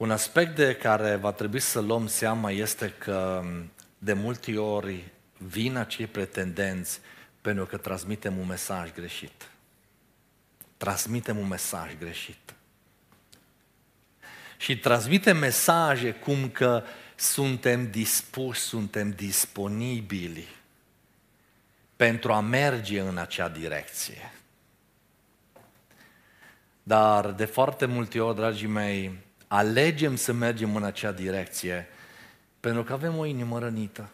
Un aspect de care va trebui să luăm seama este că de multe ori vin acei pretendenți pentru că transmitem un mesaj greșit. Transmitem un mesaj greșit. Și transmitem mesaje cum că suntem dispuși, suntem disponibili pentru a merge în acea direcție. Dar de foarte multe ori, dragii mei, alegem să mergem în acea direcție pentru că avem o inimă rănită.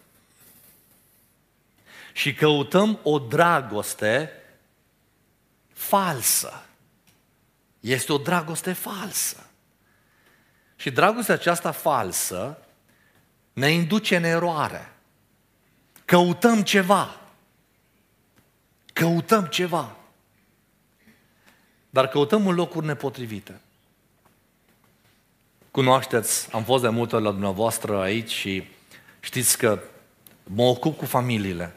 Și căutăm o dragoste falsă. Este o dragoste falsă. Și dragostea aceasta falsă ne induce în eroare. Căutăm ceva. Căutăm ceva. Dar căutăm în locuri nepotrivite. Cunoașteți, am fost de multe ori la dumneavoastră aici și știți că mă ocup cu familiile.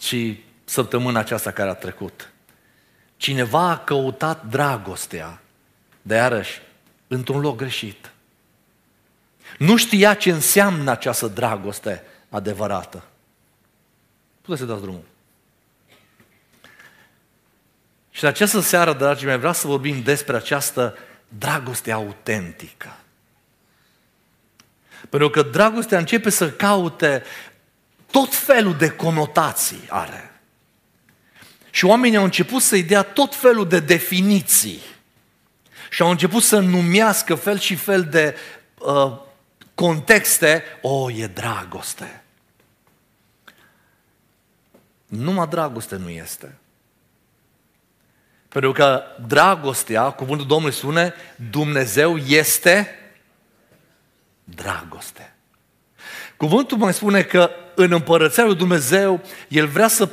Și săptămâna aceasta care a trecut. Cineva a căutat dragostea, de iarăși, într-un loc greșit. Nu știa ce înseamnă această dragoste adevărată. Puteți să dați drumul. Și în această seară, dragii mei, vreau să vorbim despre această dragoste autentică. Pentru că dragostea începe să caute tot felul de conotații are. Și oamenii au început să-i dea tot felul de definiții. Și au început să numească fel și fel de uh, contexte. O, oh, e dragoste. Numai dragoste nu este. Pentru că dragostea, cuvântul Domnului spune, Dumnezeu este dragoste. Cuvântul mai spune că în împărăția lui Dumnezeu, El vrea să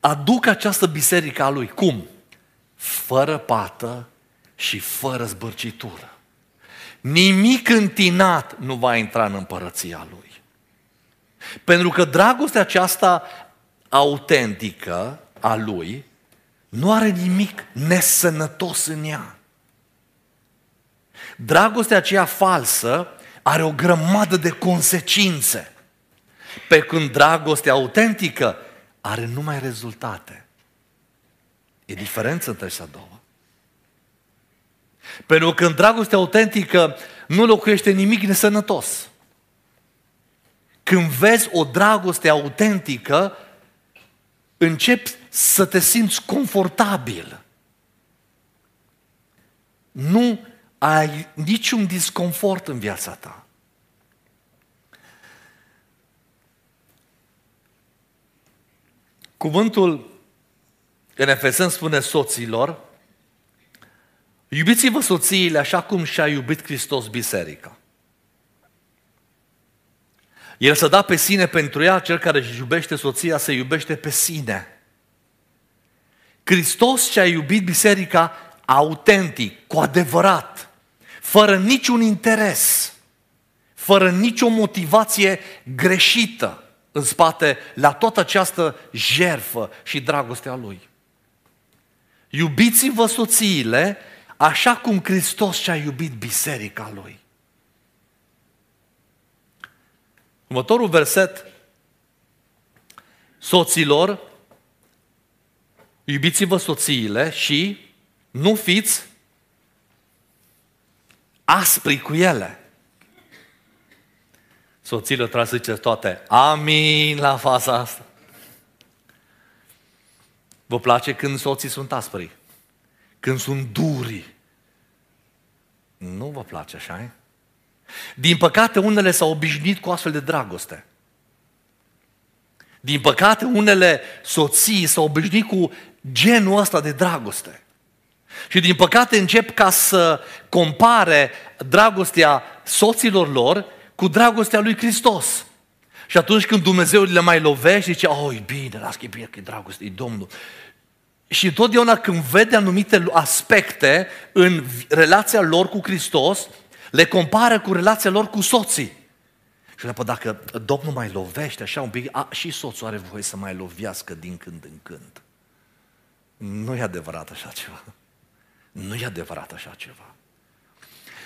aducă această biserică a Lui. Cum? Fără pată și fără zbârcitură. Nimic întinat nu va intra în împărăția Lui. Pentru că dragostea aceasta autentică a Lui nu are nimic nesănătos în ea. Dragostea aceea falsă are o grămadă de consecințe. Pe când dragostea autentică are numai rezultate. E diferență între acestea două. Pentru că în dragostea autentică nu locuiește nimic nesănătos. Când vezi o dragoste autentică, începi să te simți confortabil. Nu ai niciun disconfort în viața ta. Cuvântul în Efesen spune soților, iubiți-vă soțiile așa cum și-a iubit Hristos biserica. El să da pe sine pentru ea, cel care își iubește soția se iubește pe sine. Hristos și-a iubit biserica autentic, cu adevărat, fără niciun interes, fără nicio motivație greșită în spate la toată această jerfă și dragostea Lui. Iubiți-vă soțiile așa cum Hristos și-a iubit biserica Lui. Următorul verset, soților, iubiți-vă soțiile și nu fiți aspri cu ele. Soțiile trebuie să ziceți toate, amin la faza asta. Vă place când soții sunt aspri? Când sunt duri? Nu vă place așa, e? Din păcate, unele s-au obișnuit cu astfel de dragoste. Din păcate, unele soții s-au obișnuit cu genul ăsta de dragoste. Și din păcate încep ca să compare dragostea soților lor cu dragostea lui Hristos. Și atunci când Dumnezeu le mai lovește, zice, oh, e bine, las că e bine, că e dragoste, e Domnul. Și întotdeauna când vede anumite aspecte în relația lor cu Hristos, le compară cu relația lor cu soții. Și le dacă Domnul mai lovește așa un pic, a, și soțul are voie să mai lovească din când în când. Nu e adevărat așa ceva. Nu e adevărat așa ceva.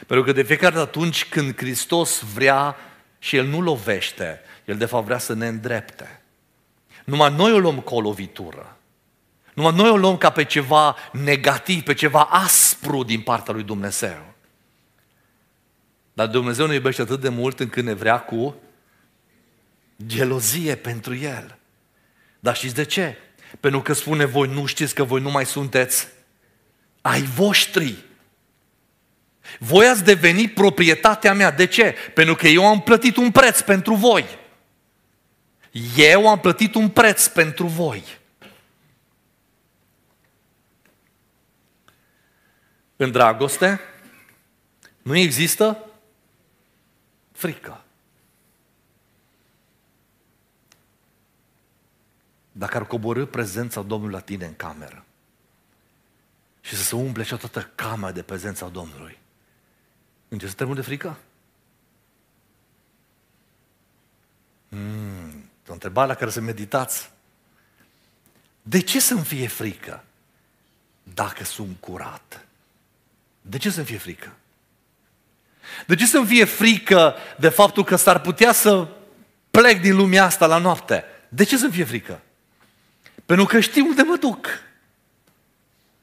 Pentru că de fiecare dată atunci când Hristos vrea și El nu lovește, El de fapt vrea să ne îndrepte. Numai noi o luăm ca o lovitură. Numai noi o luăm ca pe ceva negativ, pe ceva aspru din partea lui Dumnezeu. Dar Dumnezeu ne iubește atât de mult încât ne vrea cu gelozie pentru El. Dar știți de ce? Pentru că spune voi nu știți că voi nu mai sunteți ai voștri. Voi ați devenit proprietatea mea. De ce? Pentru că eu am plătit un preț pentru voi. Eu am plătit un preț pentru voi. În dragoste nu există frică. Dacă ar coborâ prezența Domnului la tine în cameră și să se umple și toată camera de prezența Domnului, începi să te de frică? Mm, o întrebare la care să meditați. De ce să-mi fie frică dacă sunt curat? De ce să-mi fie frică? De ce să-mi fie frică de faptul că s-ar putea să plec din lumea asta la noapte? De ce să-mi fie frică? Pentru că știu unde mă duc.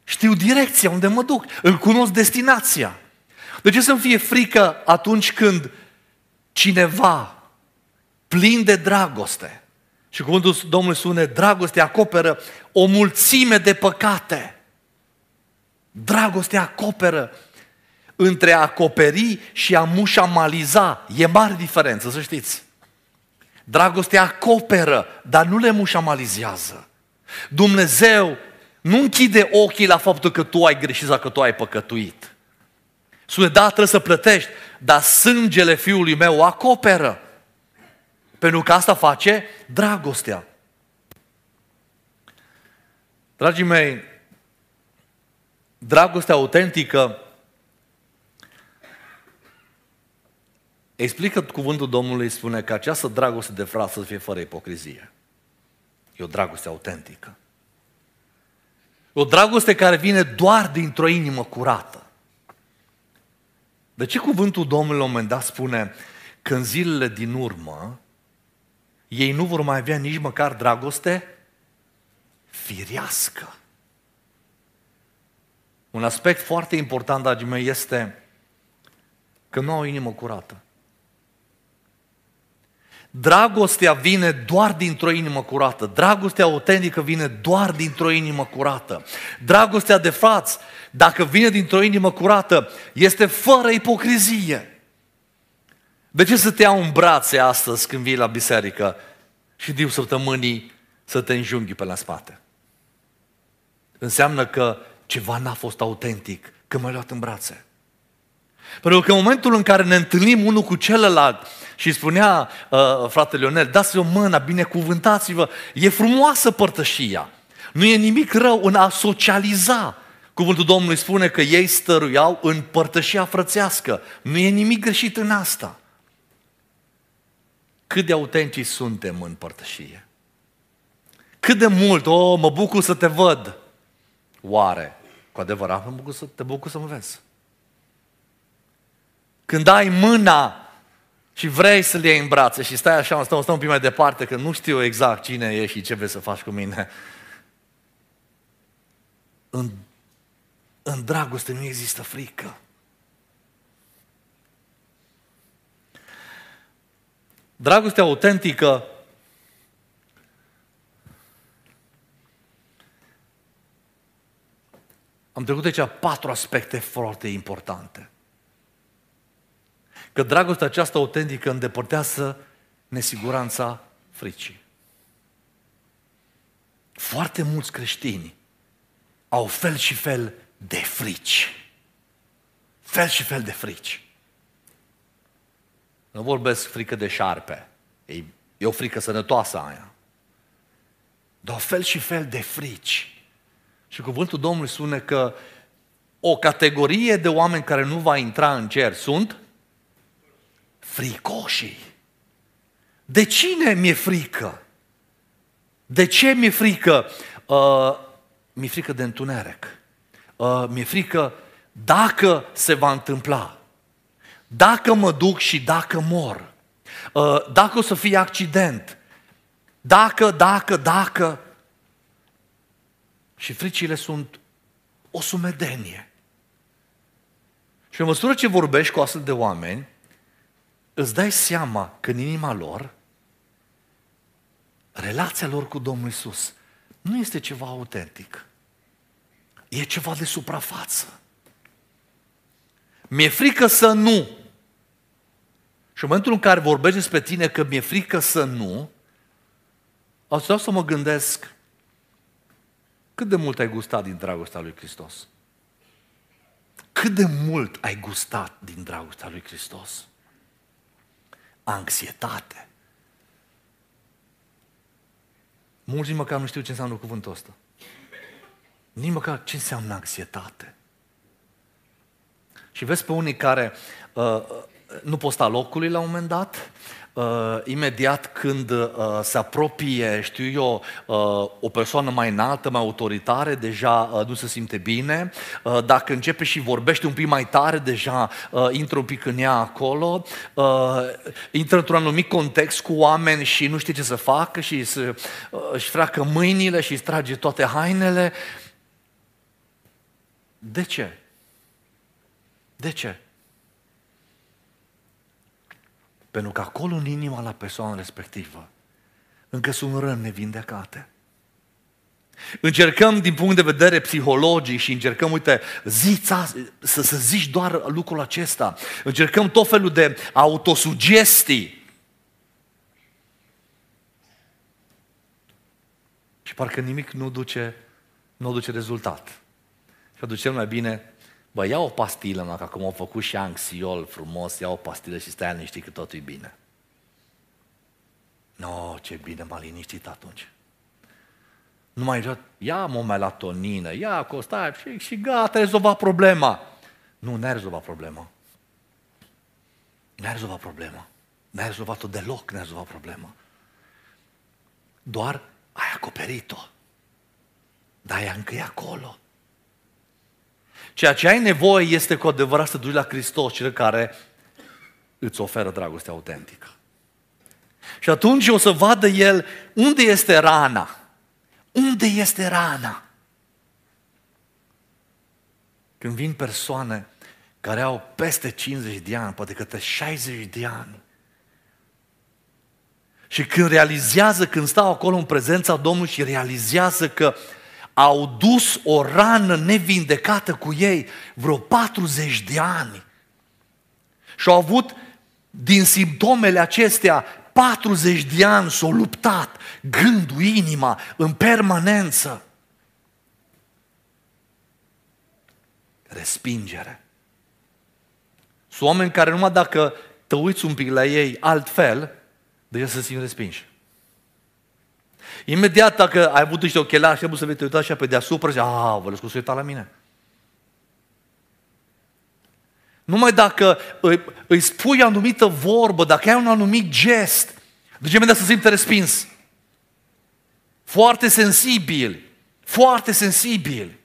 Știu direcția unde mă duc. Îl cunosc destinația. De ce să-mi fie frică atunci când cineva plin de dragoste și cuvântul Domnului spune, dragoste acoperă o mulțime de păcate. Dragoste acoperă între a acoperi și a mușamaliza. E mare diferență, să știți. Dragostea acoperă, dar nu le mușamalizează. Dumnezeu nu închide ochii la faptul că tu ai greșit sau că tu ai păcătuit. Spune, da, trebuie să plătești, dar sângele fiului meu o acoperă. Pentru că asta face dragostea. Dragii mei, dragostea autentică explică cuvântul Domnului, spune că această dragoste de frate să fie fără ipocrizie. E o dragoste autentică. O dragoste care vine doar dintr-o inimă curată. De ce cuvântul Domnului la un moment dat spune că în zilele din urmă ei nu vor mai avea nici măcar dragoste firească. Un aspect foarte important, dragii mei, este că nu au o inimă curată. Dragostea vine doar dintr-o inimă curată. Dragostea autentică vine doar dintr-o inimă curată. Dragostea de față, dacă vine dintr-o inimă curată, este fără ipocrizie. De ce să te iau în brațe astăzi când vii la biserică și din săptămânii să te înjunghi pe la spate? Înseamnă că ceva n-a fost autentic când m-ai luat în brațe. Pentru că în momentul în care ne întâlnim unul cu celălalt și spunea uh, fratele Leonel, dați-vă mâna, binecuvântați-vă, e frumoasă părtășia. Nu e nimic rău în a socializa. Cuvântul Domnului spune că ei stăruiau în părtășia frățească. Nu e nimic greșit în asta. Cât de autentici suntem în părtășie. Cât de mult, oh, mă bucur să te văd. Oare, cu adevărat mă bucur să te bucur să mă vezi? Când ai mâna și vrei să le iei în brațe și stai așa, stăm, stăm un pic mai departe, că nu știu exact cine e și ce vrei să faci cu mine. În, în dragoste nu există frică. Dragostea autentică Am trecut aici patru aspecte foarte importante. Că dragostea aceasta autentică îndepărtează nesiguranța fricii. Foarte mulți creștini au fel și fel de frici. Fel și fel de frici. Nu vorbesc frică de șarpe. E, e o frică sănătoasă aia. Dar fel și fel de frici. Și cuvântul Domnului spune că o categorie de oameni care nu va intra în cer sunt fricoșii. De cine mi-e frică? De ce mi-e frică? Uh, mi-e frică de întuneric. Uh, mi-e frică dacă se va întâmpla, dacă mă duc și dacă mor, uh, dacă o să fie accident, dacă, dacă, dacă. Și fricile sunt o sumedenie. Și în măsură ce vorbești cu astfel de oameni, îți dai seama că în inima lor, relația lor cu Domnul Isus nu este ceva autentic. E ceva de suprafață. Mi-e frică să nu. Și în momentul în care vorbești despre tine că mi-e frică să nu, o să să mă gândesc cât de mult ai gustat din dragostea lui Hristos. Cât de mult ai gustat din dragostea lui Hristos? Anxietate. Mulți nici măcar nu știu ce înseamnă cuvântul ăsta. Nici măcar ce înseamnă anxietate. Și vezi pe unii care uh, nu pot sta locului la un moment dat, uh, imediat când uh, se apropie, știu eu, uh, o persoană mai înaltă, mai autoritare, deja uh, nu se simte bine. Uh, dacă începe și vorbește un pic mai tare, deja uh, intră un pic în ea acolo. Uh, intră într-un anumit context cu oameni și nu știe ce să facă și se, uh, își freacă mâinile și își trage toate hainele. De ce? De ce? Pentru că acolo în inima la persoana respectivă încă sunt răni nevindecate. Încercăm din punct de vedere psihologic și încercăm, uite, zița, să, să zici doar lucrul acesta. Încercăm tot felul de autosugestii. Și parcă nimic nu duce, nu duce rezultat. Și aduce mai bine Bă, ia o pastilă, mă, că acum au făcut și anxiol frumos, ia o pastilă și stai liniștit că totul e bine. No, ce bine m-a liniștit atunci. Nu mai ia o melatonină, ia stai și, și gata, rezolva problema. Nu, n-ai rezolvat problema. N-ai rezolvat problema. N-ai rezolvat-o deloc, n-ai rezolvat problema. Doar ai acoperit-o. Dar ea încă e acolo. Ceea ce ai nevoie este cu adevărat să duci la Hristos, cel care îți oferă dragoste autentică. Și atunci o să vadă El unde este rana. Unde este rana? Când vin persoane care au peste 50 de ani, poate câte 60 de ani, și când realizează, când stau acolo în prezența Domnului și realizează că au dus o rană nevindecată cu ei vreo 40 de ani. Și au avut din simptomele acestea 40 de ani s-au luptat gândul, inima, în permanență. Respingere. Sunt oameni care numai dacă te uiți un pic la ei altfel, deja să simt respinși. Imediat dacă ai avut niște ochelari și trebuie să vei te uita așa pe deasupra și a, vă lăscu să uita la mine. Numai dacă îi, îi spui o anumită vorbă, dacă ai un anumit gest, de ce imediat să simte respins. Foarte sensibil, foarte sensibil,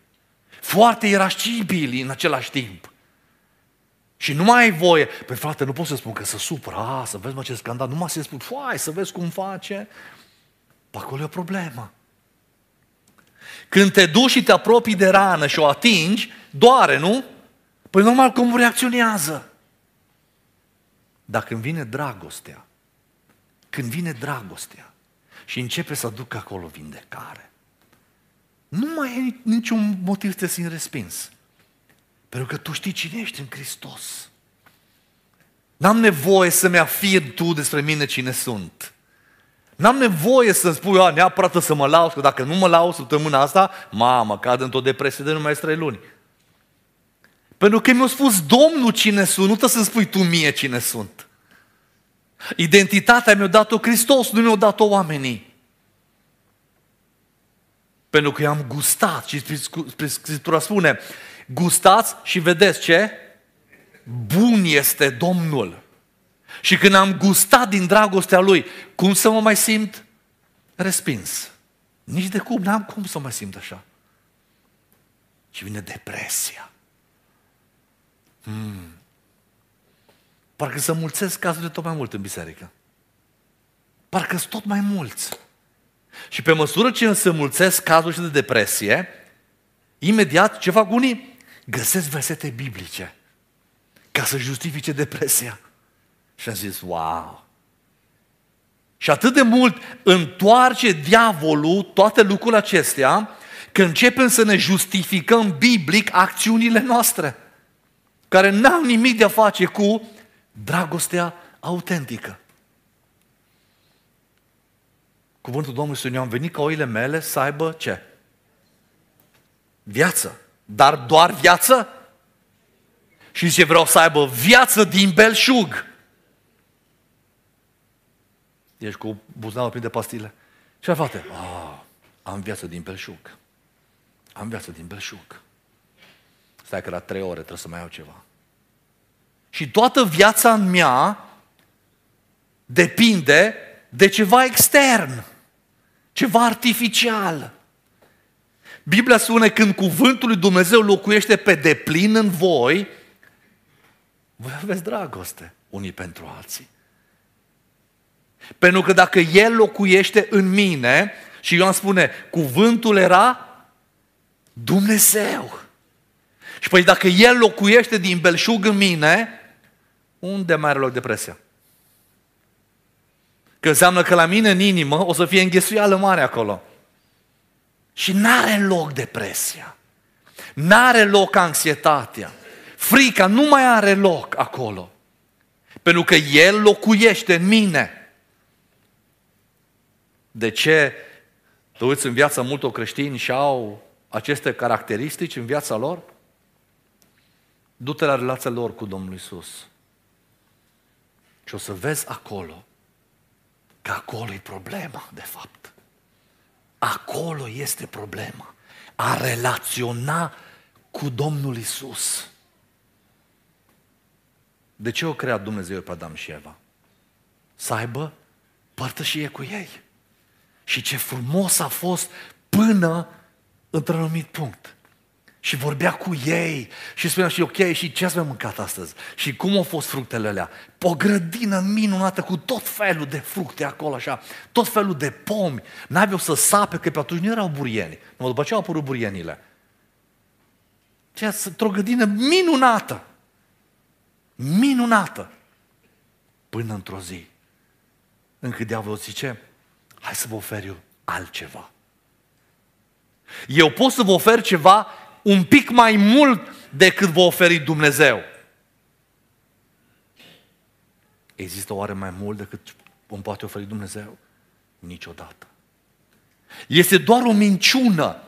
foarte irascibil în același timp. Și nu mai ai voie. Păi frate, nu pot să spun că să supra, a, să vezi mă ce scandal. Nu mai să spun, foai, să vezi cum face. Acolo e o problemă. Când te duci și te apropii de rană și o atingi, doare, nu? Păi normal cum reacționează. Dar când vine dragostea, când vine dragostea și începe să ducă acolo vindecare, nu mai ai niciun motiv să te simți respins. Pentru că tu știi cine ești în Hristos. N-am nevoie să-mi afirm tu despre mine cine sunt. N-am nevoie să spui, a, neapărat să mă laus, că dacă nu mă laus săptămâna asta, mamă, cad într-o depresie de numai trei luni. Pentru că mi-a spus Domnul cine sunt, nu trebuie să-mi spui tu mie cine sunt. Identitatea mi-a dat-o Hristos, nu mi-a dat-o oamenii. Pentru că i-am gustat și Scriptura spune, gustați și vedeți ce? Bun este Domnul. Și când am gustat din dragostea Lui, cum să mă mai simt respins? Nici de cum, n-am cum să mă simt așa. și vine depresia. Hmm. Parcă să mulțesc cazurile tot mai mult în biserică. Parcă sunt tot mai mulți. Și pe măsură ce se mulțesc cazul și de depresie, imediat ce fac unii? Găsesc versete biblice ca să justifice depresia. Și am zis, wow! Și atât de mult întoarce diavolul toate lucrurile acestea că începem să ne justificăm biblic acțiunile noastre, care n-au nimic de a face cu dragostea autentică. Cuvântul Domnului spune, eu am venit ca oile mele să aibă ce? Viață. Dar doar viață? Și zice, vreau să aibă viață din belșug. Ești cu buzunarul plin de pastile. Ce frate? Ah, am viață din belșug. Am viață din belșug. Stai că la trei ore trebuie să mai iau ceva. Și toată viața în mea depinde de ceva extern, ceva artificial. Biblia spune când cuvântul lui Dumnezeu locuiește pe deplin în voi, voi aveți dragoste unii pentru alții. Pentru că dacă El locuiește în mine, și Ioan spune, cuvântul era Dumnezeu. Și păi dacă El locuiește din belșug în mine, unde mai are loc depresia? Că înseamnă că la mine în inimă o să fie înghesuială mare acolo. Și n-are loc depresia. N-are loc anxietatea. Frica nu mai are loc acolo. Pentru că El locuiește în mine. De ce te uiți în viața multor creștini și au aceste caracteristici în viața lor? Du-te la relația lor cu Domnul Isus. Și o să vezi acolo că acolo e problema, de fapt. Acolo este problema. A relaționa cu Domnul Isus. De ce o creat Dumnezeu pe Adam și Eva? Să aibă părtășie cu ei. Și ce frumos a fost până într-un anumit punct. Și vorbea cu ei și spunea și ok, și ce ați mai mâncat astăzi? Și cum au fost fructele alea? O grădină minunată cu tot felul de fructe acolo așa, tot felul de pomi. N-aveau să sape, că pe atunci nu erau burieni. Nu, după ce au apărut burienile. Ceea într-o grădină minunată. Minunată. Până într-o zi. Încât diavolul zice, hai să vă ofer eu altceva. Eu pot să vă ofer ceva un pic mai mult decât vă oferi Dumnezeu. Există oare mai mult decât îmi poate oferi Dumnezeu? Niciodată. Este doar o minciună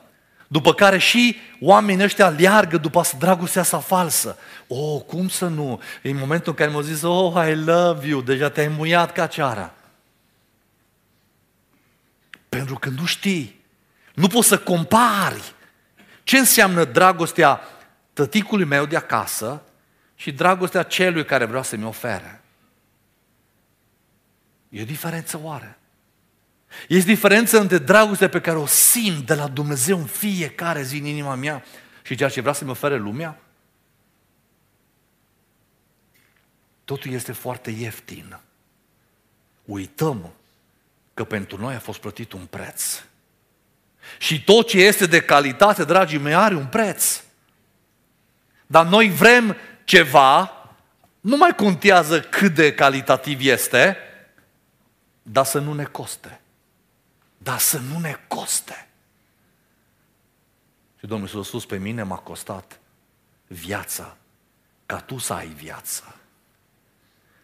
după care și oamenii ăștia leargă după dragostea sa falsă. Oh, cum să nu? În momentul în care mi-au zis, oh, I love you, deja te-ai muiat ca ceara. Pentru că nu știi. Nu poți să compari ce înseamnă dragostea tăticului meu de acasă și dragostea celui care vrea să-mi ofere. E o diferență oare? Este diferență între dragostea pe care o simt de la Dumnezeu în fiecare zi în inima mea și ceea ce vrea să-mi ofere lumea? Totul este foarte ieftin. Uităm că pentru noi a fost plătit un preț. Și tot ce este de calitate, dragii mei, are un preț. Dar noi vrem ceva, nu mai contează cât de calitativ este, dar să nu ne coste. Dar să nu ne coste. Și Domnul Iisus a spus, pe mine m-a costat viața, ca tu să ai viață.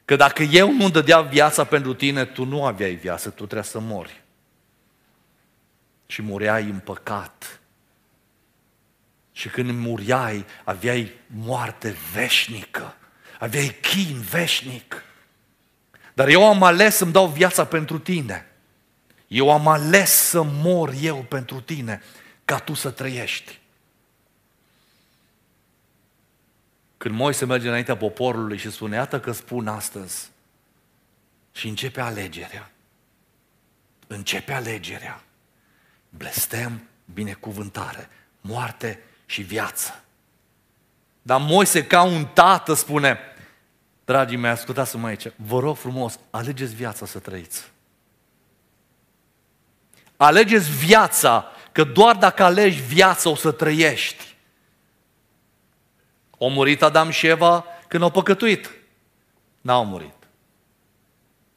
Că dacă eu nu dădea viața pentru tine, tu nu aveai viață, tu trebuie să mori și mureai în păcat. Și când muriai, aveai moarte veșnică, aveai chin veșnic. Dar eu am ales să-mi dau viața pentru tine. Eu am ales să mor eu pentru tine, ca tu să trăiești. Când Moise merge înaintea poporului și spune, iată că spun astăzi, și începe alegerea. Începe alegerea blestem, binecuvântare, moarte și viață. Dar Moise, ca un tată, spune, dragii mei, ascultați-mă aici, vă rog frumos, alegeți viața să trăiți. Alegeți viața, că doar dacă alegi viața o să trăiești. Au murit Adam și Eva când au păcătuit. N-au murit.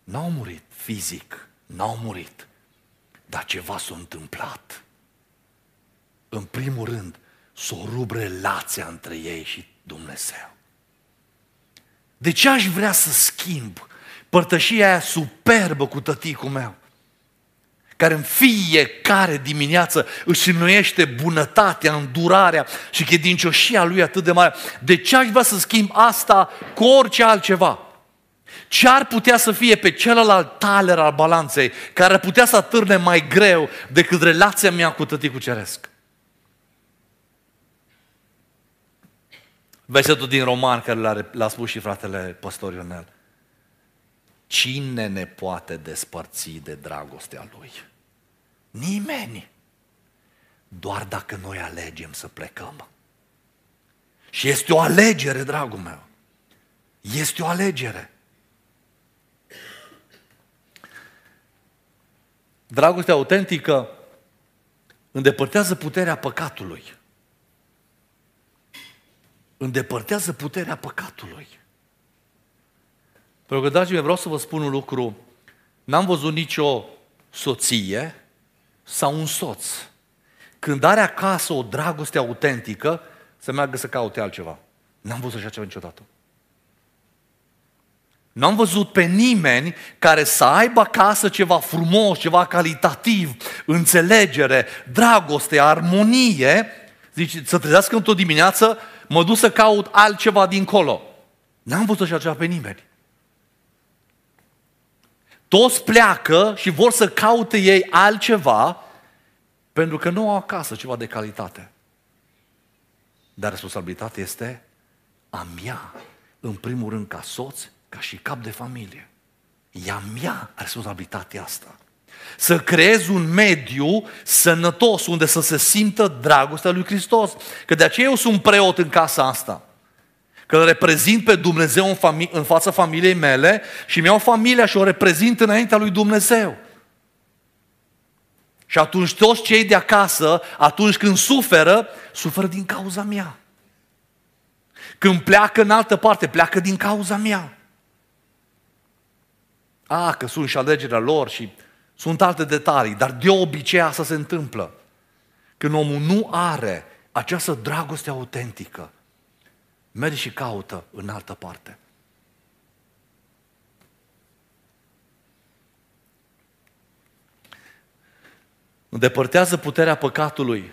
N-au murit fizic, n-au murit. Dar ceva s-a întâmplat. În primul rând, s-o rup relația între ei și Dumnezeu. De ce aș vrea să schimb părtășia aia superbă cu tăticul meu? Care în fiecare dimineață își înnoiește bunătatea, îndurarea și credincioșia lui atât de mare. De ce aș vrea să schimb asta cu orice altceva? Ce ar putea să fie pe celălalt taler al balanței, care ar putea să atârne mai greu decât relația mea cu tăticul ceresc? Versetul din Roman care l-a, l-a spus și fratele păstor Ionel. Cine ne poate despărți de dragostea Lui? Nimeni. Doar dacă noi alegem să plecăm. Și este o alegere, dragul meu. Este o alegere. Dragostea autentică îndepărtează puterea păcatului. Îndepărtează puterea păcatului. Pentru că, dragii mei, vreau să vă spun un lucru. N-am văzut nicio soție sau un soț, când are acasă o dragoste autentică, să meargă să caute altceva. N-am văzut așa ceva niciodată. N-am văzut pe nimeni care să aibă acasă ceva frumos, ceva calitativ, înțelegere, dragoste, armonie, zice, să trezească într-o dimineață, mă duc să caut altceva dincolo. N-am văzut așa ceva pe nimeni. Toți pleacă și vor să caute ei altceva pentru că nu au acasă ceva de calitate. Dar responsabilitatea este a mea, în primul rând ca soț, ca și cap de familie. E a mea responsabilitatea asta. Să creez un mediu sănătos unde să se simtă dragostea lui Hristos. Că de aceea eu sunt preot în casa asta că îl reprezint pe Dumnezeu în, fami- în fața familiei mele și mi-au familia și o reprezint înaintea lui Dumnezeu. Și atunci toți cei de acasă, atunci când suferă, suferă din cauza mea. Când pleacă în altă parte, pleacă din cauza mea. A, că sunt și alegerea lor și sunt alte detalii, dar de obicei asta se întâmplă. Când omul nu are această dragoste autentică, merge și caută în altă parte. Îndepărtează puterea păcatului.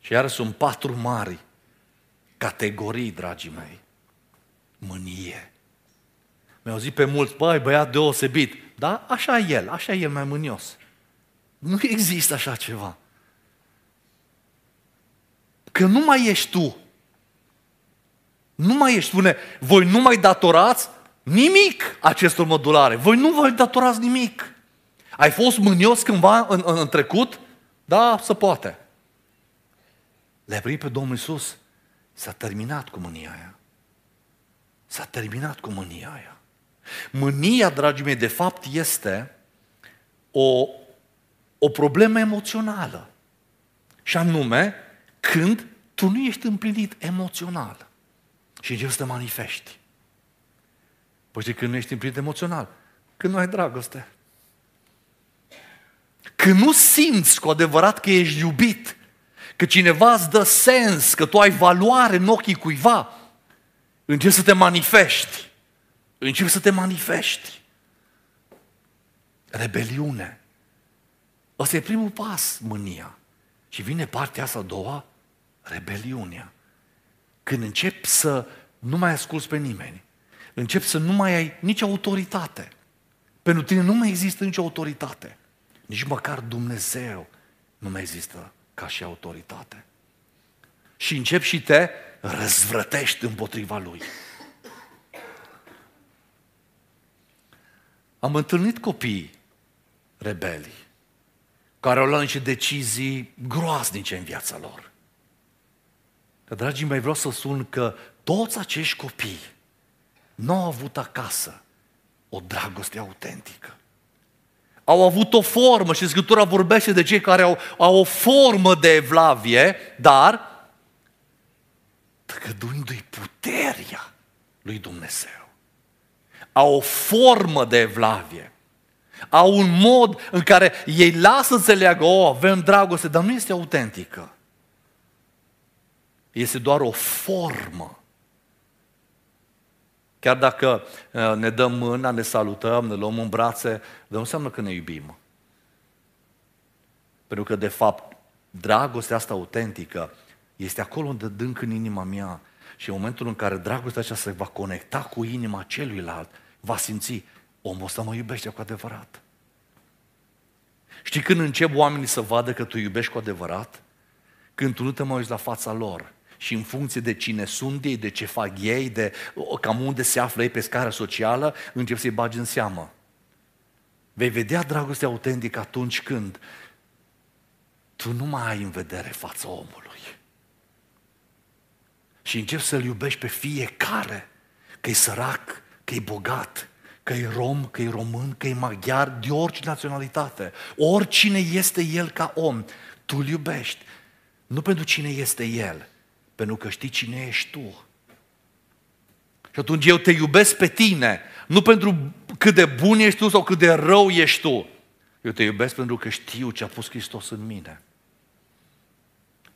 Și iar sunt patru mari categorii, dragii mei. Mânie. Mi-au zis pe mulți, băi, băiat deosebit. Da, așa e el, așa e el mai mânios. Nu există așa ceva. Că nu mai ești tu. Nu mai ești, spune, voi nu mai datorați nimic acestor modulare. Voi nu vă datorați nimic. Ai fost mânios cândva în, în, în trecut? Da, se poate. Le-ai primit pe Domnul Iisus? S-a terminat cu mânia aia. S-a terminat cu mânia aia. Mânia, dragii mei, de fapt este o, o problemă emoțională. Și anume, când tu nu ești împlinit emoțional și începi să te manifesti. Păi și când nu ești împlinit emoțional? Când nu ai dragoste. Când nu simți cu adevărat că ești iubit, că cineva îți dă sens, că tu ai valoare în ochii cuiva, începi să te manifesti. Începi să te manifesti. Rebeliune. Ăsta e primul pas, mânia. Și vine partea asta a doua, rebeliunea. Când începi să nu mai asculți pe nimeni, începi să nu mai ai nici autoritate. Pentru tine nu mai există nicio autoritate. Nici măcar Dumnezeu nu mai există ca și autoritate. Și începi și te răzvrătești împotriva Lui. Am întâlnit copii rebeli. care au luat niște decizii groaznice în viața lor. Dar, dragii mei, vreau să spun că toți acești copii nu au avut acasă o dragoste autentică. Au avut o formă și Scriptura vorbește de cei care au, au o formă de evlavie, dar tăgăduindu-i puterea lui Dumnezeu. Au o formă de evlavie. Au un mod în care ei lasă să leagă, o, avem dragoste, dar nu este autentică. Este doar o formă. Chiar dacă uh, ne dăm mâna, ne salutăm, ne luăm în brațe, dar nu înseamnă că ne iubim. Pentru că, de fapt, dragostea asta autentică este acolo unde dânc în inima mea și în momentul în care dragostea aceasta se va conecta cu inima celuilalt, va simți, omul ăsta mă iubește cu adevărat. Știi când încep oamenii să vadă că tu iubești cu adevărat? Când tu nu te mai uiți la fața lor și în funcție de cine sunt ei, de ce fac ei, de cam unde se află ei pe scară socială, încep să-i bagi în seamă. Vei vedea dragostea autentică atunci când tu nu mai ai în vedere fața omului. Și începi să-l iubești pe fiecare, că e sărac, că e bogat, că e rom, că e român, că e maghiar, de orice naționalitate. Oricine este el ca om, tu îl iubești. Nu pentru cine este el, pentru că știi cine ești tu. Și atunci eu te iubesc pe tine, nu pentru cât de bun ești tu sau cât de rău ești tu. Eu te iubesc pentru că știu ce a pus Hristos în mine.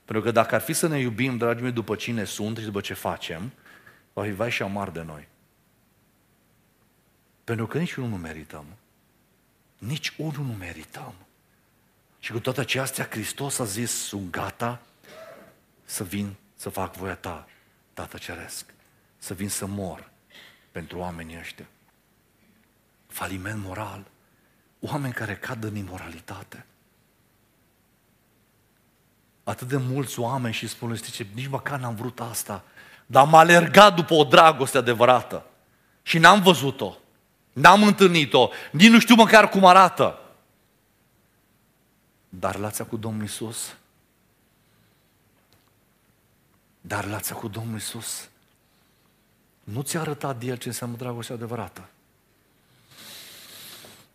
Pentru că dacă ar fi să ne iubim, dragii mei, după cine sunt și după ce facem, va fi vai și amar de noi. Pentru că nici unul nu merităm. Nici unul nu merităm. Și cu toate acestea, Hristos a zis, sunt gata să vin să fac voia ta, Tată Ceresc. Să vin să mor pentru oamenii ăștia. Faliment moral. Oameni care cad în imoralitate. Atât de mulți oameni și spun, știi nici măcar n-am vrut asta, dar am alergat după o dragoste adevărată și n-am văzut-o. N-am întâlnit-o, nici nu știu măcar cum arată. Dar relația cu Domnul Isus, dar relația cu Domnul Isus nu ți-a arătat de El ce înseamnă dragoste adevărată.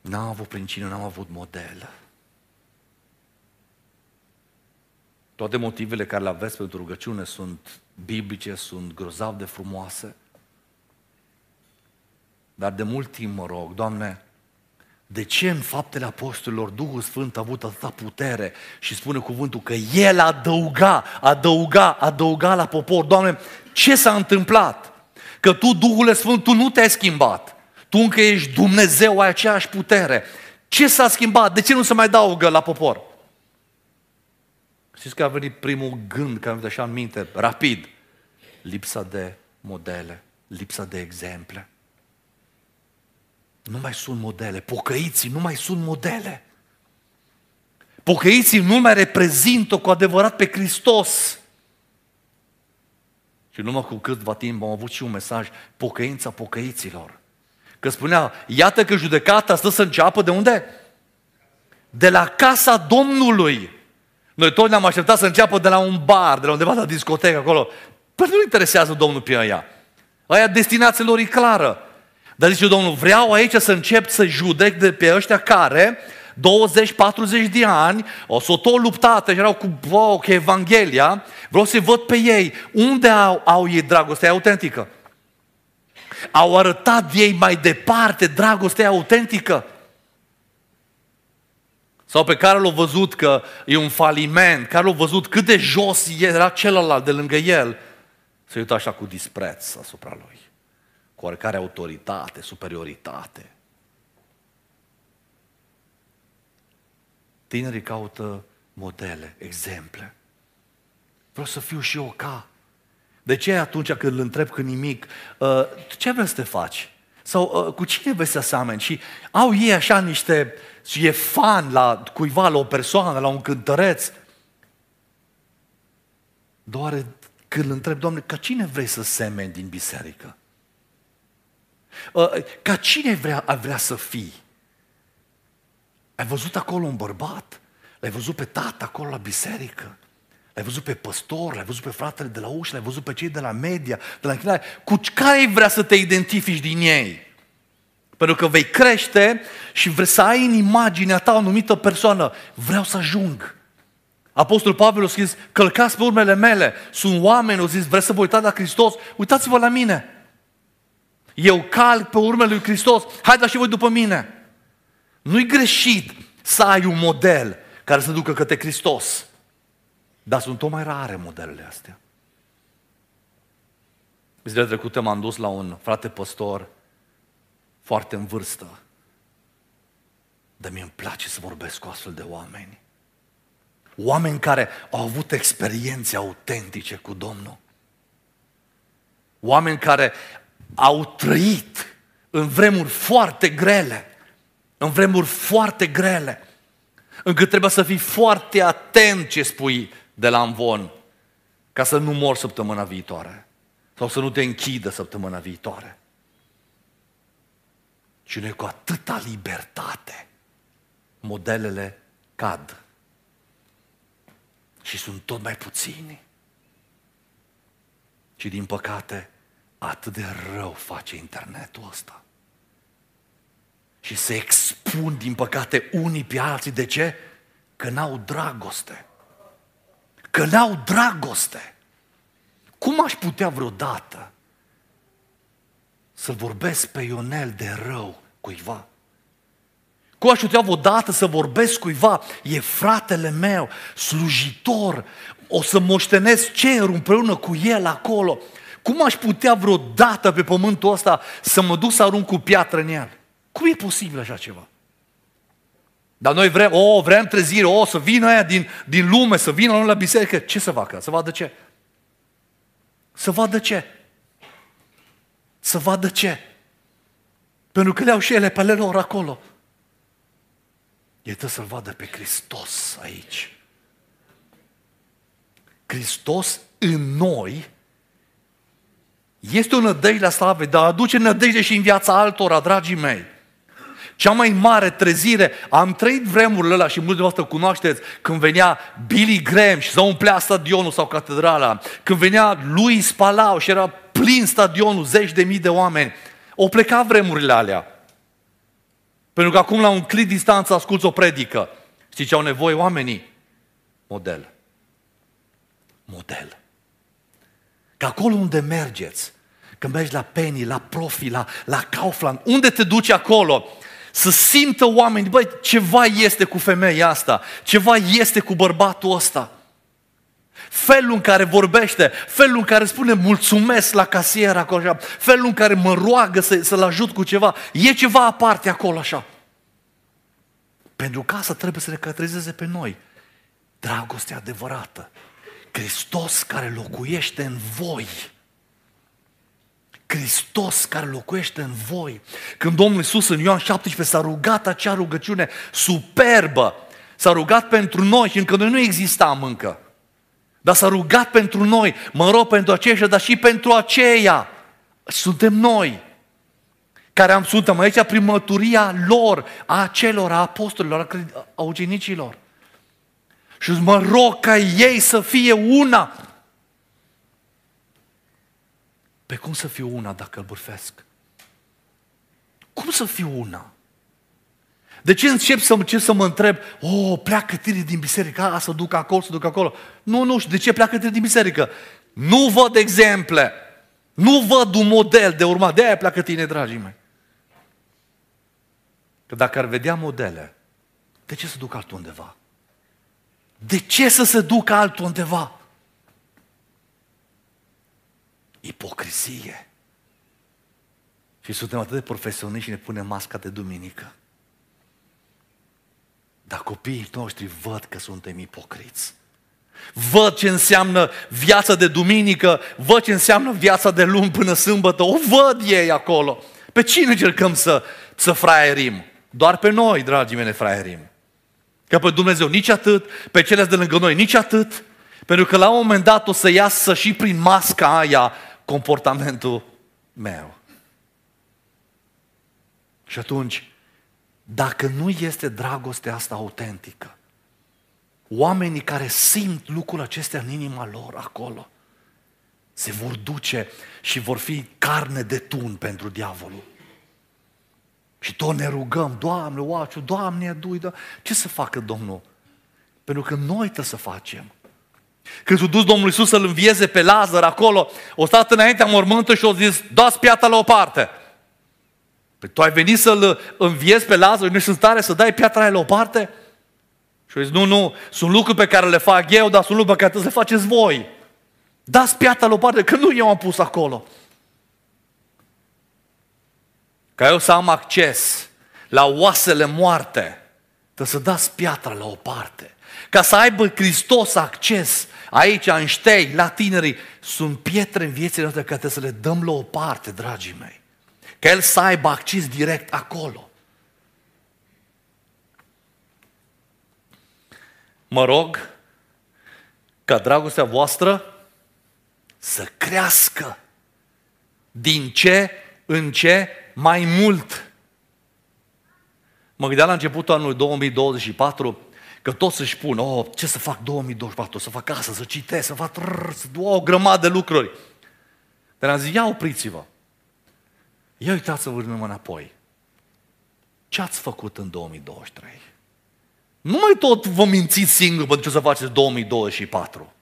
N-am avut principiu, n-am avut model. Toate motivele care le aveți pentru rugăciune sunt biblice, sunt grozav de frumoase. Dar de mult timp mă rog, Doamne, de ce în faptele apostolilor Duhul Sfânt a avut atâta putere și spune cuvântul că El adăuga, adăuga, adăuga la popor? Doamne, ce s-a întâmplat? Că Tu, Duhul Sfânt, Tu nu te-ai schimbat. Tu încă ești Dumnezeu, ai aceeași putere. Ce s-a schimbat? De ce nu se mai adaugă la popor? Știți că a venit primul gând care mi așa în minte, rapid. Lipsa de modele, lipsa de exemple. Nu mai sunt modele. Pocăiții nu mai sunt modele. Pocăiții nu mai reprezintă cu adevărat pe Hristos. Și numai cu câtva timp am avut și un mesaj, pocăința pocăiților. Că spunea, iată că judecata stă să înceapă de unde? De la casa Domnului. Noi toți ne-am așteptat să înceapă de la un bar, de la undeva la discotecă acolo. Păi nu interesează Domnul pe aia. Aia destinația lor e clară. Dar zice Domnul, vreau aici să încep să judec de pe ăștia care 20-40 de ani, o să tot luptat, și erau cu, wow, cu Evanghelia, vreau să văd pe ei. Unde au, au ei dragostea autentică? Au arătat ei mai departe dragostea autentică? Sau pe care l-au văzut că e un faliment, care l-au văzut cât de jos era celălalt de lângă el, se uită așa cu dispreț asupra lui cu oricare autoritate, superioritate. Tinerii caută modele, exemple. Vreau să fiu și eu ca. De ce atunci când îl întreb că nimic, uh, ce vreți să te faci? Sau uh, cu cine vrei să seameni? Și au ei așa niște, și e fan la cuiva, la o persoană, la un cântăreț. Doar când îl întreb, Doamne, ca cine vrei să semeni din biserică? Uh, ca cine vrea, ar vrea să fii? Ai văzut acolo un bărbat? L-ai văzut pe tată acolo la biserică? L-ai văzut pe păstor, l-ai văzut pe fratele de la ușă, l-ai văzut pe cei de la media, de la închinare. Cu care vrea să te identifici din ei? Pentru că vei crește și vrei să ai în imaginea ta o anumită persoană. Vreau să ajung. Apostolul Pavel a scris, călcați pe urmele mele. Sunt oameni, au zis, vreți să vă uitați la Hristos? Uitați-vă la mine. Eu calc pe urmele lui Hristos. Haideți și voi după mine. Nu-i greșit să ai un model care să ducă către Hristos. Dar sunt tot mai rare modelele astea. Zilele trecute m-am dus la un frate păstor foarte în vârstă. Dar mi îmi place să vorbesc cu astfel de oameni. Oameni care au avut experiențe autentice cu Domnul. Oameni care au trăit în vremuri foarte grele, în vremuri foarte grele, încât trebuie să fii foarte atent ce spui de la învon, ca să nu mor săptămâna viitoare sau să nu te închidă săptămâna viitoare. Și noi cu atâta libertate modelele cad și sunt tot mai puțini. Și din păcate, atât de rău face internetul ăsta. Și se expun, din păcate, unii pe alții. De ce? Că n-au dragoste. Că n-au dragoste. Cum aș putea vreodată să vorbesc pe Ionel de rău cuiva? Cum aș putea odată să vorbesc cuiva? E fratele meu, slujitor, o să moștenesc cerul împreună cu el acolo. Cum aș putea vreodată pe pământul ăsta să mă duc să arunc cu piatră în el? Cum e posibil așa ceva? Dar noi vrem, o, oh, vrem trezire, o, oh, să vină aia din, din lume, să vină la biserică. Ce să facă? Să vadă ce? Să vadă ce? Să vadă ce? Pentru că le au și ele pe ale lor acolo. Ei trebuie să-L vadă pe Hristos aici. Hristos în noi este o nădejde la slave, dar aduce nădejde și în viața altora, dragii mei. Cea mai mare trezire, am trăit vremurile alea și mulți de voastre cunoașteți, când venea Billy Graham și se umplea stadionul sau catedrala, când venea Luis Palau și era plin stadionul, zeci de mii de oameni, au plecat vremurile alea. Pentru că acum la un clic distanță asculți o predică. Știi ce au nevoie oamenii? Model. Model. Că acolo unde mergeți, când mergi la Penny, la Profi, la, la Kaufland, unde te duci acolo? Să simtă oamenii, băi, ceva este cu femeia asta, ceva este cu bărbatul ăsta. Felul în care vorbește, felul în care spune mulțumesc la casier acolo, așa, felul în care mă roagă să, să-l ajut cu ceva, e ceva aparte acolo așa. Pentru că asta trebuie să ne catrizeze pe noi. Dragostea adevărată. Hristos care locuiește în voi. Hristos care locuiește în voi. Când Domnul Iisus în Ioan 17 s-a rugat acea rugăciune superbă, s-a rugat pentru noi și încă noi nu existam încă. Dar s-a rugat pentru noi, mă rog pentru aceștia, dar și pentru aceia. Suntem noi, care am, suntem aici prin măturia lor, a celor, a apostolilor, a ucenicilor. Și mă rog ca ei să fie una. Pe cum să fiu una dacă îl bârfesc? Cum să fiu una? De ce încep să, încep să mă întreb, oh, pleacă tine din biserică, a, să duc acolo, să duc acolo. Nu, nu știu, de ce pleacă tine din biserică? Nu văd exemple. Nu văd un model de urmat. De aia pleacă tine, dragii mei. Că dacă ar vedea modele, de ce să duc altundeva? De ce să se ducă altundeva? Ipocrizie. Și suntem atât de profesioniști și ne punem masca de duminică. Dar copiii noștri văd că suntem ipocriți. Văd ce înseamnă viața de duminică, văd ce înseamnă viața de luni până sâmbătă, o văd ei acolo. Pe cine încercăm să, să fraierim? Doar pe noi, dragii mei, ne fraierim. Că pe Dumnezeu nici atât, pe cele de lângă noi nici atât, pentru că la un moment dat o să iasă și prin masca aia comportamentul meu. Și atunci, dacă nu este dragostea asta autentică, oamenii care simt lucrul acestea în inima lor acolo, se vor duce și vor fi carne de tun pentru diavolul. Și tot ne rugăm, Doamne, oaciu, Doamne, adu da. Ce să facă Domnul? Pentru că noi trebuie să facem. Când s-a dus Domnul Iisus să-l învieze pe Lazar acolo, o stat înaintea mormântă și o zis, dați piatra la o parte. Păi tu ai venit să-l înviezi pe Lazar, nu ești în stare să dai piatra aia la o parte? Și au zis, nu, nu, sunt lucruri pe care le fac eu, dar sunt lucruri pe care trebuie să le faceți voi. Dați piatra la o parte, că nu eu am pus acolo. Ca eu să am acces la oasele moarte, trebuie să dați piatra la o parte. Ca să aibă Hristos acces aici, în ștei, la tinerii, sunt pietre în viețile noastre care trebuie să le dăm la o parte, dragii mei. Ca El să aibă acces direct acolo. Mă rog ca dragostea voastră să crească. Din ce în ce mai mult. Mă gândeam la începutul anului 2024 că toți își spun, oh, ce să fac 2024, să fac asta, să citesc, să fac trrr, să o, o grămadă de lucruri. Dar am zis, ia opriți-vă. Ia uitați-vă numai înapoi. Ce ați făcut în 2023? Nu mai tot vă mințiți singur pentru ce să faceți 2024.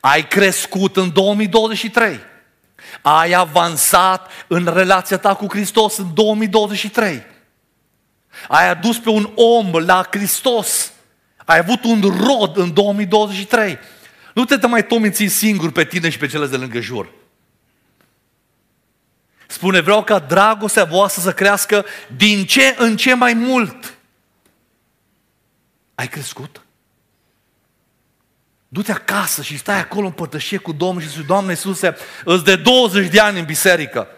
Ai crescut în 2023. Ai avansat în relația ta cu Hristos în 2023. Ai adus pe un om la Hristos. Ai avut un rod în 2023. Nu te mai tot minți singur pe tine și pe cele de lângă jur. Spune, vreau ca dragostea voastră să crească din ce în ce mai mult. Ai crescut? Du-te acasă și stai acolo în pătășie cu Domnul și zici, Doamne Iisuse, îți de 20 de ani în biserică.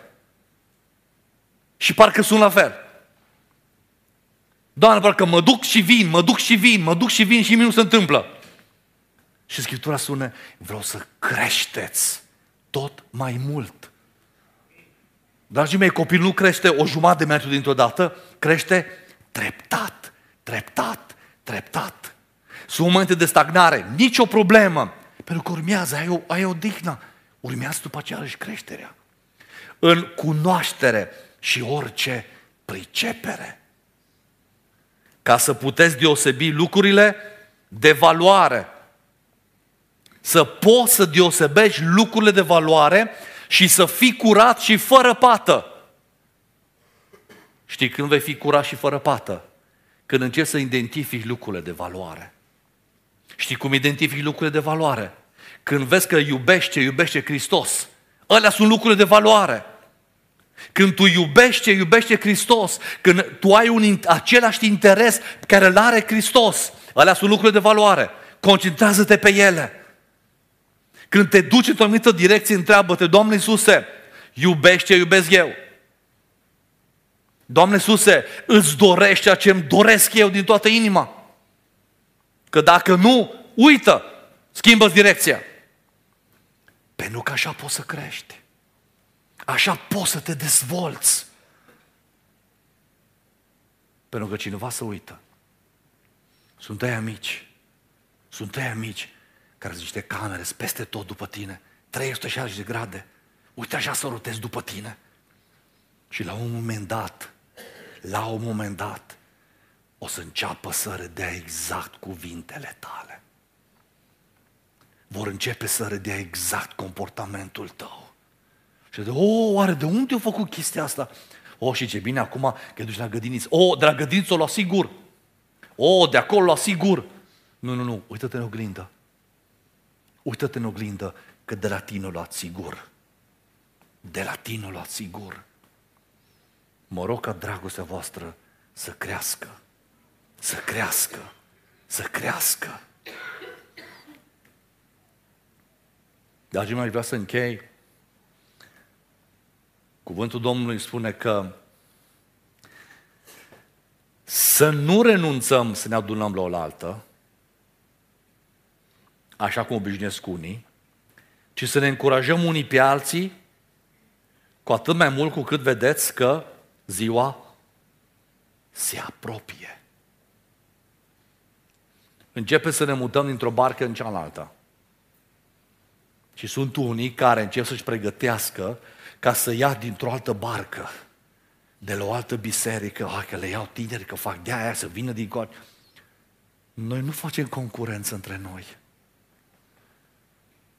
Și parcă sunt la fel. Doamne, parcă mă duc și vin, mă duc și vin, mă duc și vin și nu se întâmplă. Și Scriptura spune, vreau să creșteți tot mai mult. Dragii mei, copilul nu crește o jumătate de metru dintr-o dată, crește treptat, treptat, treptat. Sunt momente de stagnare, nicio problemă. Pentru că urmează, ai o, ai o dihnă. Urmează după aceea și creșterea. În cunoaștere și orice pricepere. Ca să puteți deosebi lucrurile de valoare. Să poți să deosebești lucrurile de valoare și să fii curat și fără pată. Știi când vei fi curat și fără pată? Când începi să identifici lucrurile de valoare. Știi cum identifici lucrurile de valoare? Când vezi că iubește, iubește Hristos. Alea sunt lucrurile de valoare. Când tu iubește, iubește Hristos. Când tu ai un, același interes care îl are Hristos. Alea sunt lucrurile de valoare. Concentrează-te pe ele. Când te duci într-o anumită direcție, întreabă-te, Doamne Iisuse, iubește, iubesc eu. Doamne Iisuse, îți dorește ceea ce îmi doresc eu din toată inima. Că dacă nu, uită, schimbă direcția. Pentru că așa poți să crești. Așa poți să te dezvolți. Pentru că cineva să uită. Sunt aia mici. Sunt aia mici care sunt niște camere peste tot după tine. 360 de grade. Uite așa să rotezi după tine. Și la un moment dat, la un moment dat, o să înceapă să râdea exact cuvintele tale. Vor începe să râdea exact comportamentul tău. Și de, oh, oare de unde au făcut chestia asta? Oh, și ce bine acum că duci la gădiniță. Oh, de la gădiniță o lua sigur. Oh, de acolo la sigur. Nu, nu, nu, uită-te în oglindă. Uită-te în oglindă că de la tine o luat sigur. De la tine o luat sigur. Mă rog ca dragostea voastră să crească să crească, să crească. Dragii mei, vreau să închei. Cuvântul Domnului spune că să nu renunțăm să ne adunăm la oaltă, așa cum obișnuiesc unii, ci să ne încurajăm unii pe alții, cu atât mai mult cu cât vedeți că ziua se apropie. Începem să ne mutăm dintr-o barcă în cealaltă. Și sunt unii care încep să-și pregătească ca să ia dintr-o altă barcă, de la o altă biserică, ah, că le iau tineri, că fac de aia să vină din coate. Noi nu facem concurență între noi.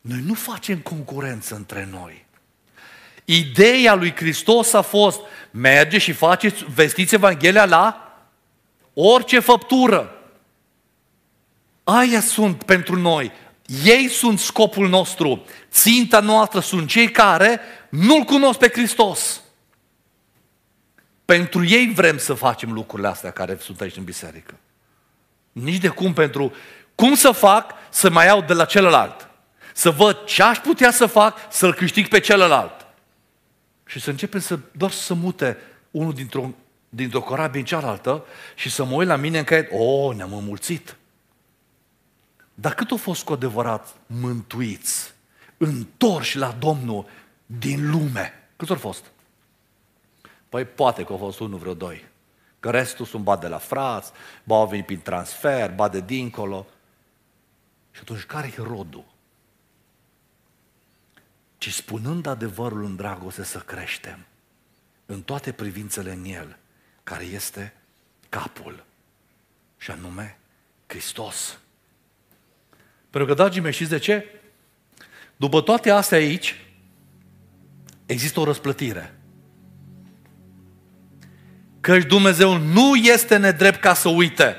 Noi nu facem concurență între noi. Ideea lui Hristos a fost, merge și faceți, vestiți Evanghelia la orice făptură. Aia sunt pentru noi. Ei sunt scopul nostru. Ținta noastră sunt cei care nu-L cunosc pe Hristos. Pentru ei vrem să facem lucrurile astea care sunt aici în biserică. Nici de cum pentru cum să fac să mai iau de la celălalt. Să văd ce aș putea să fac să-l câștig pe celălalt. Și să începem să doar să mute unul dintr-o, dintr-o corabie în cealaltă și să mă uit la mine în care, o, oh, ne-am înmulțit. Dar cât au fost cu adevărat mântuiți, întorși la Domnul din lume? Cât au fost? Păi poate că au fost unul, vreo doi. Că restul sunt ba de la frați, ba au venit prin transfer, ba de dincolo. Și atunci care e rodul? Ci spunând adevărul în dragoste să creștem în toate privințele în el, care este capul, și anume Hristos. Pentru că, dragii mei, știți de ce? După toate astea aici, există o răsplătire. Căci Dumnezeu nu este nedrept ca să uite.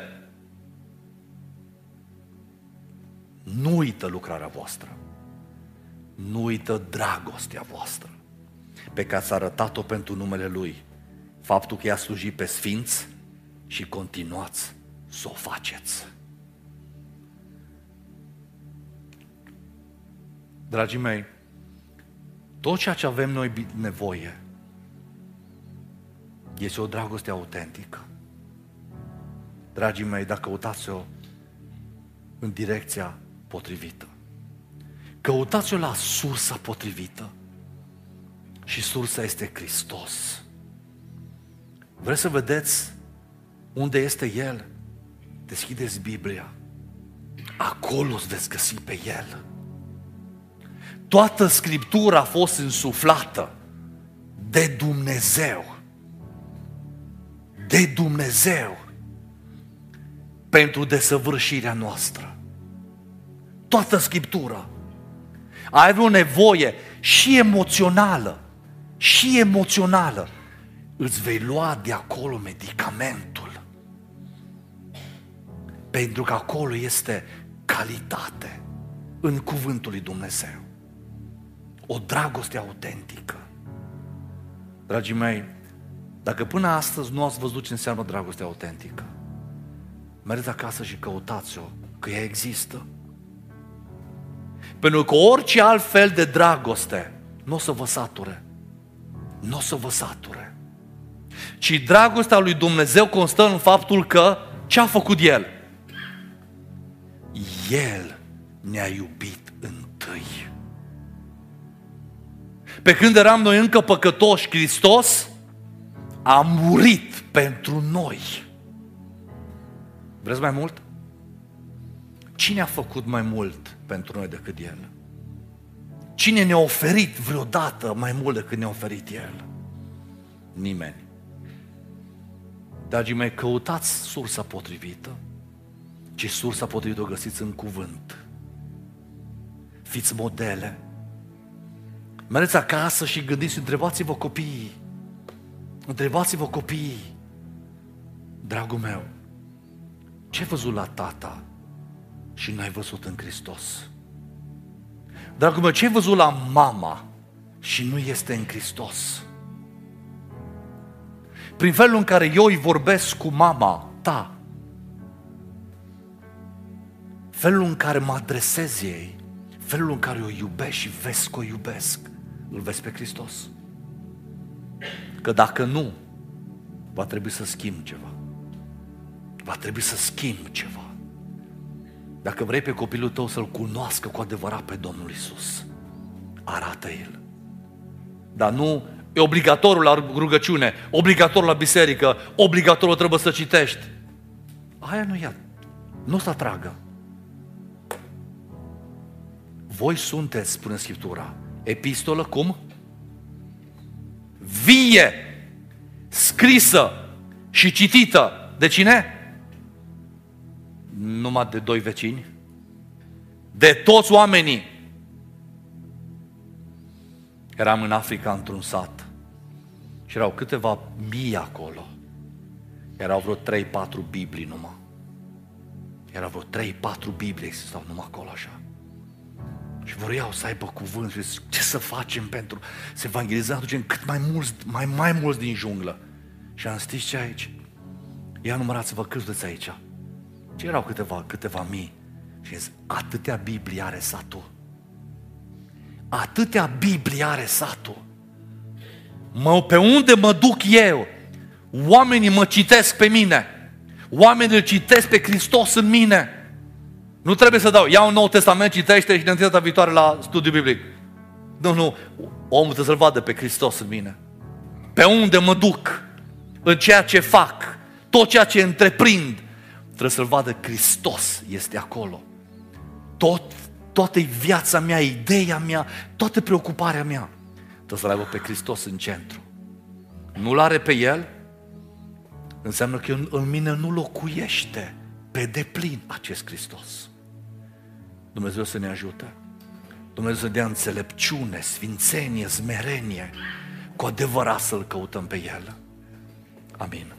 Nu uită lucrarea voastră. Nu uită dragostea voastră pe care s-a arătat-o pentru numele Lui. Faptul că i-a slujit pe sfinți și continuați să o faceți. Dragii mei, tot ceea ce avem noi nevoie este o dragoste autentică. Dragii mei, dacă căutați-o în direcția potrivită. Căutați-o la sursa potrivită. Și sursa este Hristos. Vreți să vedeți unde este El? Deschideți Biblia. Acolo îți veți găsi pe El. Toată Scriptura a fost însuflată de Dumnezeu. De Dumnezeu. Pentru desăvârșirea noastră. Toată Scriptura. Ai o nevoie și emoțională, și emoțională. Îți vei lua de acolo medicamentul. Pentru că acolo este calitate în cuvântul lui Dumnezeu o dragoste autentică. Dragii mei, dacă până astăzi nu ați văzut ce înseamnă dragoste autentică, mergeți acasă și căutați-o, că ea există. Pentru că orice alt fel de dragoste nu o să vă sature. Nu o să vă sature. Ci dragostea lui Dumnezeu constă în faptul că ce a făcut El? El ne-a iubit Pe când eram noi încă păcătoși, Hristos a murit pentru noi. Vreți mai mult? Cine a făcut mai mult pentru noi decât El? Cine ne-a oferit vreodată mai mult decât ne-a oferit El? Nimeni. Dragii mei, căutați sursa potrivită, ce sursa potrivită o găsiți în cuvânt. Fiți modele, Mergeți acasă și gândiți, întrebați-vă copiii. Întrebați-vă copiii. Dragul meu, ce ai văzut la tata și n-ai văzut în Hristos? Dragul meu, ce ai văzut la mama și nu este în Hristos? Prin felul în care eu îi vorbesc cu mama ta, felul în care mă adresez ei, felul în care o iubesc și vezi că o iubesc, îl vezi pe Hristos. Că dacă nu, va trebui să schimb ceva. Va trebui să schimb ceva. Dacă vrei pe copilul tău să-L cunoască cu adevărat pe Domnul Isus, arată El. Dar nu e obligatoriu la rugăciune, obligatoriu la biserică, obligatoriu trebuie să citești. Aia nu ia, nu o să atragă. Voi sunteți, spune Scriptura, epistolă cum? Vie, scrisă și citită. De cine? Numai de doi vecini. De toți oamenii. Eram în Africa într-un sat și erau câteva mii acolo. Erau vreo 3-4 Biblii numai. Erau vreo 3-4 Biblii stau numai acolo așa. Și vreau să aibă cuvânt și zic, ce să facem pentru să evangelizăm, aducem cât mai mulți, mai, mai mulți din junglă. Și am zis, ce aici? Ia numărați-vă câți aici. Ce erau câteva, câteva mii. Și zis, atâtea Biblie are satul. Atâtea Biblie are satul. Mă, pe unde mă duc eu? Oamenii mă citesc pe mine. Oamenii îl citesc pe Hristos în mine. Nu trebuie să dau, ia un nou testament, citește și ne viitoare la studiu biblic. Nu, nu, omul trebuie să-L vadă pe Hristos în mine. Pe unde mă duc, în ceea ce fac, tot ceea ce întreprind, trebuie să-L vadă Hristos este acolo. Tot, toată viața mea, ideea mea, toată preocuparea mea, trebuie să-L aibă pe Hristos în centru. Nu-L are pe El, înseamnă că în mine nu locuiește pe deplin acest Hristos. Dumnezeu să ne ajute. Dumnezeu să dea înțelepciune, sfințenie, smerenie, cu adevărat să-L căutăm pe El. Amin.